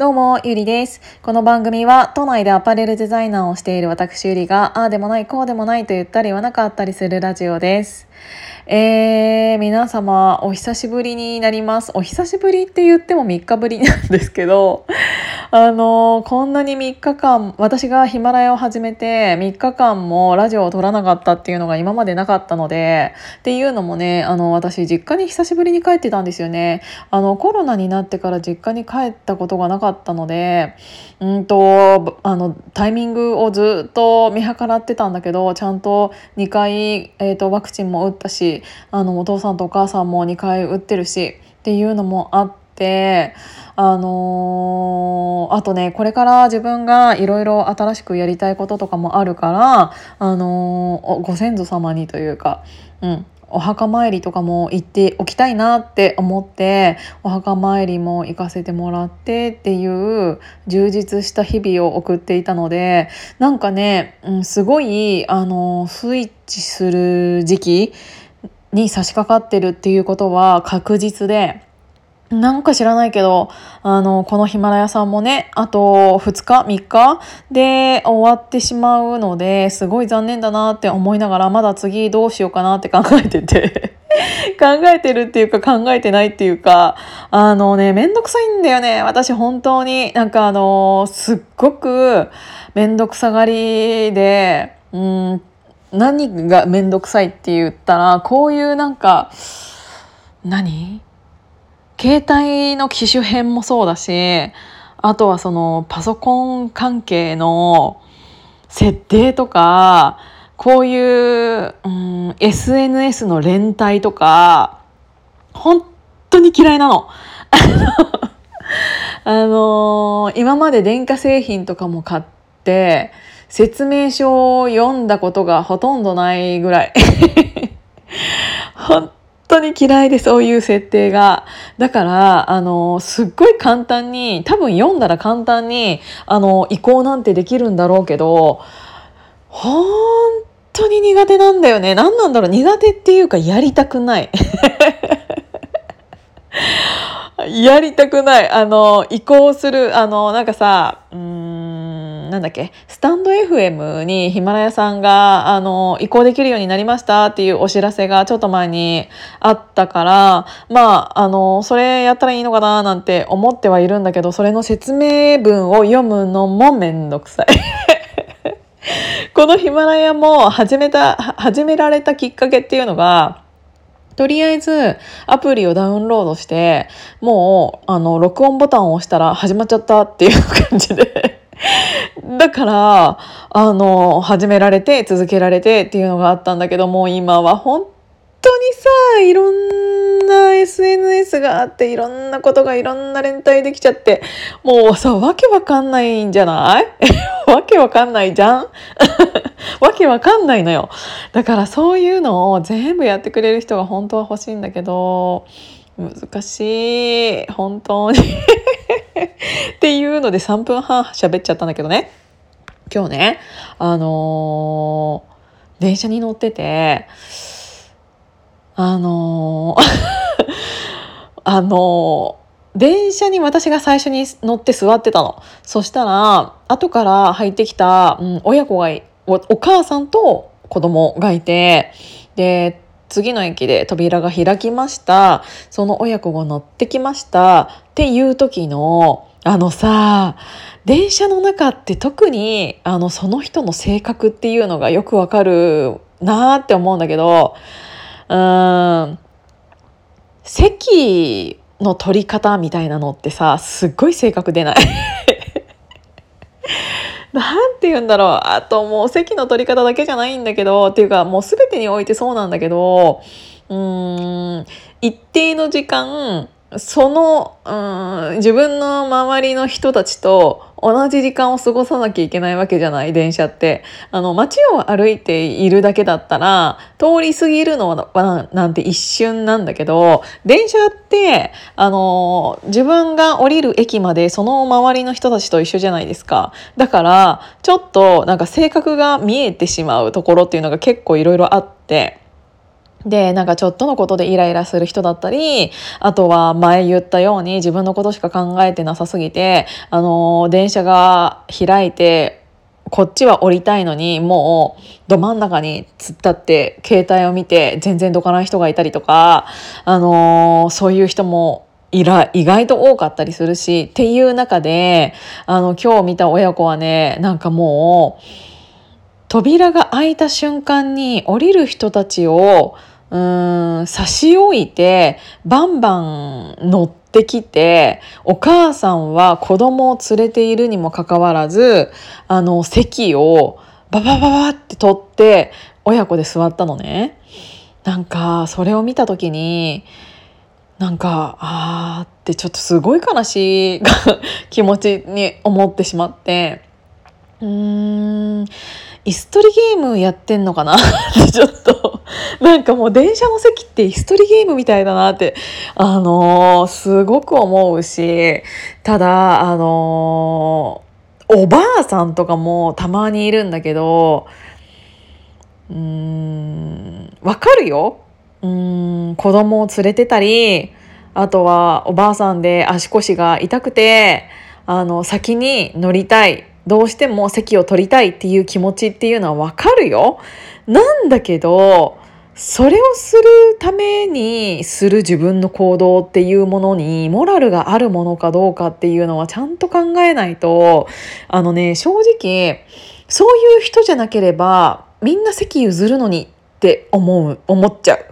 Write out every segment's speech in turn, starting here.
どうも、ゆりです。この番組は、都内でアパレルデザイナーをしている私ゆりが、ああでもない、こうでもないと言ったり言わなかったりするラジオです。えー、皆様、お久しぶりになります。お久しぶりって言っても3日ぶりなんですけど、あの、こんなに3日間、私がヒマラヤを始めて3日間もラジオを撮らなかったっていうのが今までなかったので、っていうのもね、あの、私、実家に久しぶりに帰ってたんですよね。あの、コロナになってから実家に帰ったことがなかったかったので、うんと、あの、タイミングをずっと見計らってたんだけど、ちゃんと2回、えっ、ー、と、ワクチンも打ったし、あのお父さんとお母さんも2回打ってるしっていうのもあって。あのー、あとねこれから自分がいろいろ新しくやりたいこととかもあるから、あのー、ご先祖様にというか、うん、お墓参りとかも行っておきたいなって思ってお墓参りも行かせてもらってっていう充実した日々を送っていたのでなんかね、うん、すごいあのスイッチする時期に差し掛かってるっていうことは確実で、なんか知らないけど、あの、このヒマラヤさんもね、あと2日 ?3 日で終わってしまうので、すごい残念だなって思いながら、まだ次どうしようかなって考えてて 考えてるっていうか考えてないっていうか、あのね、めんどくさいんだよね。私本当に。なんかあの、すっごくめんどくさがりで、うん何がめんどくさいって言ったらこういうなんか何？携帯の機種編もそうだしあとはそのパソコン関係の設定とかこういう、うん、SNS の連帯とか本当に嫌いなの。あのー、今まで電化製品とかも買って説明書を読んだことがほとんどないぐらい。本 当に嫌いでそういう設定が。だから、あの、すっごい簡単に、多分読んだら簡単に、あの、移行なんてできるんだろうけど、本当に苦手なんだよね。何なんだろう苦手っていうかやりたくない。やりたくない。あの、移行する、あの、なんかさ、なんだっけ？スタンド FM にヒマラヤさんがあの移行できるようになりましたっていうお知らせがちょっと前にあったからまああのそれやったらいいのかななんて思ってはいるんだけどそれの説明文を読むのもめんどくさい。このヒマラヤも始めた始められたきっかけっていうのがとりあえずアプリをダウンロードしてもうあの録音ボタンを押したら始まっちゃったっていう感じで だから、あの、始められて、続けられてっていうのがあったんだけどもう、今は本当にさ、いろんな SNS があって、いろんなことがいろんな連帯できちゃって、もうさ、わけわかんないんじゃない？わけわかんないじゃん？わけわかんないのよ。だからそういうのを全部やってくれる人が本当は欲しいんだけど、難しい。本当に っていうので3分半喋っちゃったんだけどね。今日ね、あのー、電車に乗ってて、あのー、あのー、電車に私が最初に乗って座ってたの。そしたら、後から入ってきた、うん、親子がお、お母さんと子供がいて、で、次の駅で扉が開きました。その親子が乗ってきました。っていう時の、あのさ、電車の中って特にあのその人の性格っていうのがよくわかるなーって思うんだけど、うーん、席の取り方みたいなのってさ、すっごい性格出ない なんて言うんだろう。あともう席の取り方だけじゃないんだけど、っていうかもう全てにおいてそうなんだけど、うーん、一定の時間、その、うん、自分の周りの人たちと同じ時間を過ごさなきゃいけないわけじゃない電車って。あの、街を歩いているだけだったら、通り過ぎるのはなんて一瞬なんだけど、電車って、あの、自分が降りる駅までその周りの人たちと一緒じゃないですか。だから、ちょっとなんか性格が見えてしまうところっていうのが結構いろいろあって、で、なんかちょっとのことでイライラする人だったり、あとは前言ったように自分のことしか考えてなさすぎて、あの、電車が開いて、こっちは降りたいのに、もう、ど真ん中に突っ立って、携帯を見て、全然どかない人がいたりとか、あのそういう人もいら意外と多かったりするしっていう中であの今日見た親子はねなんかもう扉が開いた瞬間に降りる人たちを差し置いてバンバン乗ってきてお母さんは子供を連れているにもかかわらずあの席をババババって取って親子で座ったのね。なんかそれを見た時になんかあーってちょっとすごい悲しい気持ちに思ってしまってうーん椅子取りゲームやってんのかな？ってちょっと なんかもう電車の席って椅子取りゲームみたいだなってあのー、すごく思うしただあのー、おばあさんとかもたまにいるんだけどうーんわかるようん子供を連れてたりあとはおばあさんで足腰が痛くてあの先に乗りたいどうしても席を取りたいっていう気持ちっていうのはわかるよ。なんだけどそれをするためにする自分の行動っていうものにモラルがあるものかどうかっていうのはちゃんと考えないとあのね正直そういう人じゃなければみんな席譲るのにって思う思っちゃう。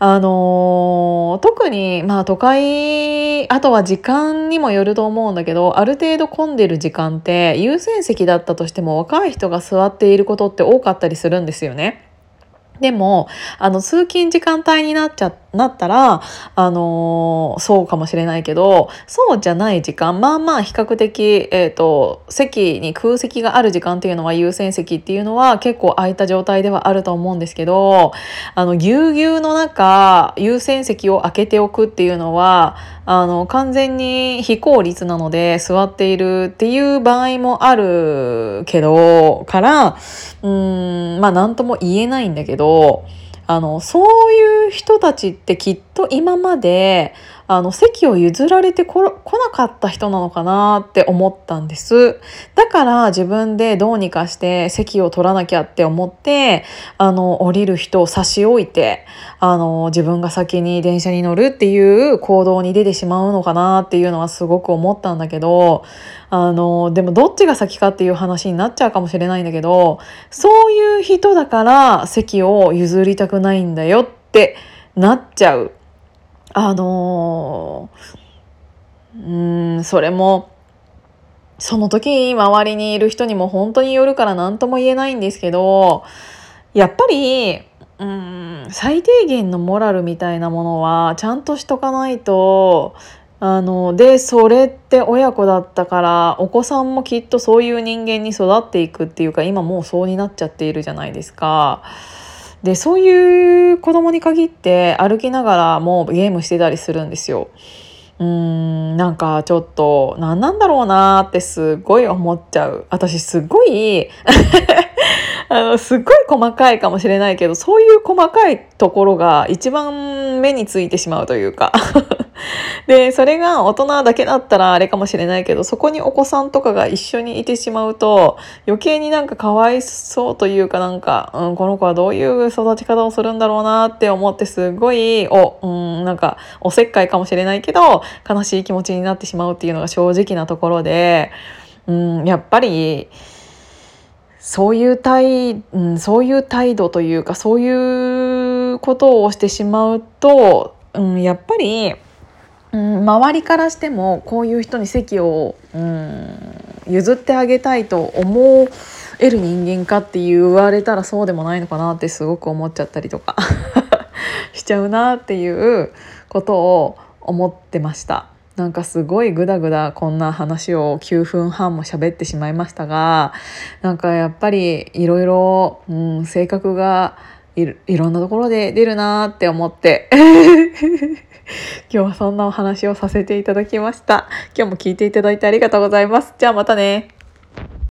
あのー、特にまあ都会あとは時間にもよると思うんだけどある程度混んでる時間って優先席だったとしても若い人が座っていることって多かったりするんですよね。でも、あの、通勤時間帯になっちゃって、なったら、あのー、そうかもしれないけど、そうじゃない時間、まあまあ比較的、えっ、ー、と、席に空席がある時間っていうのは優先席っていうのは結構空いた状態ではあると思うんですけど、あの、ぎゅうぎゅうの中、優先席を空けておくっていうのは、あの、完全に非効率なので座っているっていう場合もあるけど、から、うん、まあ何とも言えないんだけど、あの、そういう人たちってきっと今まで、あの、席を譲られてこなかった人なのかなって思ったんです。だから自分でどうにかして席を取らなきゃって思って、あの、降りる人を差し置いて、あの、自分が先に電車に乗るっていう行動に出てしまうのかなっていうのはすごく思ったんだけど、あの、でもどっちが先かっていう話になっちゃうかもしれないんだけど、そういう人だから席を譲りたくないんだよってなっちゃう。あのうんそれもその時周りにいる人にも本当によるから何とも言えないんですけどやっぱりうん最低限のモラルみたいなものはちゃんとしとかないとあのでそれって親子だったからお子さんもきっとそういう人間に育っていくっていうか今もうそうになっちゃっているじゃないですか。でそういう子供に限って歩きながらもゲームしてたりするんですよ。うーんなんかちょっと何なんだろうなーってすごい思っちゃう私すごい あのすっごい細かいかもしれないけどそういう細かいところが一番目についてしまうというか で、それが大人だけだったらあれかもしれないけど、そこにお子さんとかが一緒にいてしまうと、余計になんかかわいそうというかなんか、うん、この子はどういう育ち方をするんだろうなって思ってすごい、お、うん、なんかおせっかいかもしれないけど、悲しい気持ちになってしまうっていうのが正直なところで、うん、やっぱり、そういう態、うん、そういう態度というかそういうことをしてしまうと、うん、やっぱり周りからしてもこういう人に席を、うん、譲ってあげたいと思える人間かって言われたらそうでもないのかなってすごく思っちゃったりとか しちゃうなっていうことを思ってました。なんかすごいグダグダこんな話を9分半も喋ってしまいましたがなんかやっぱりいろいろ性格がいいろんなところで出るなって思って 今日はそんなお話をさせていただきました。今日も聞いていただいてありがとうございます。じゃあまたね。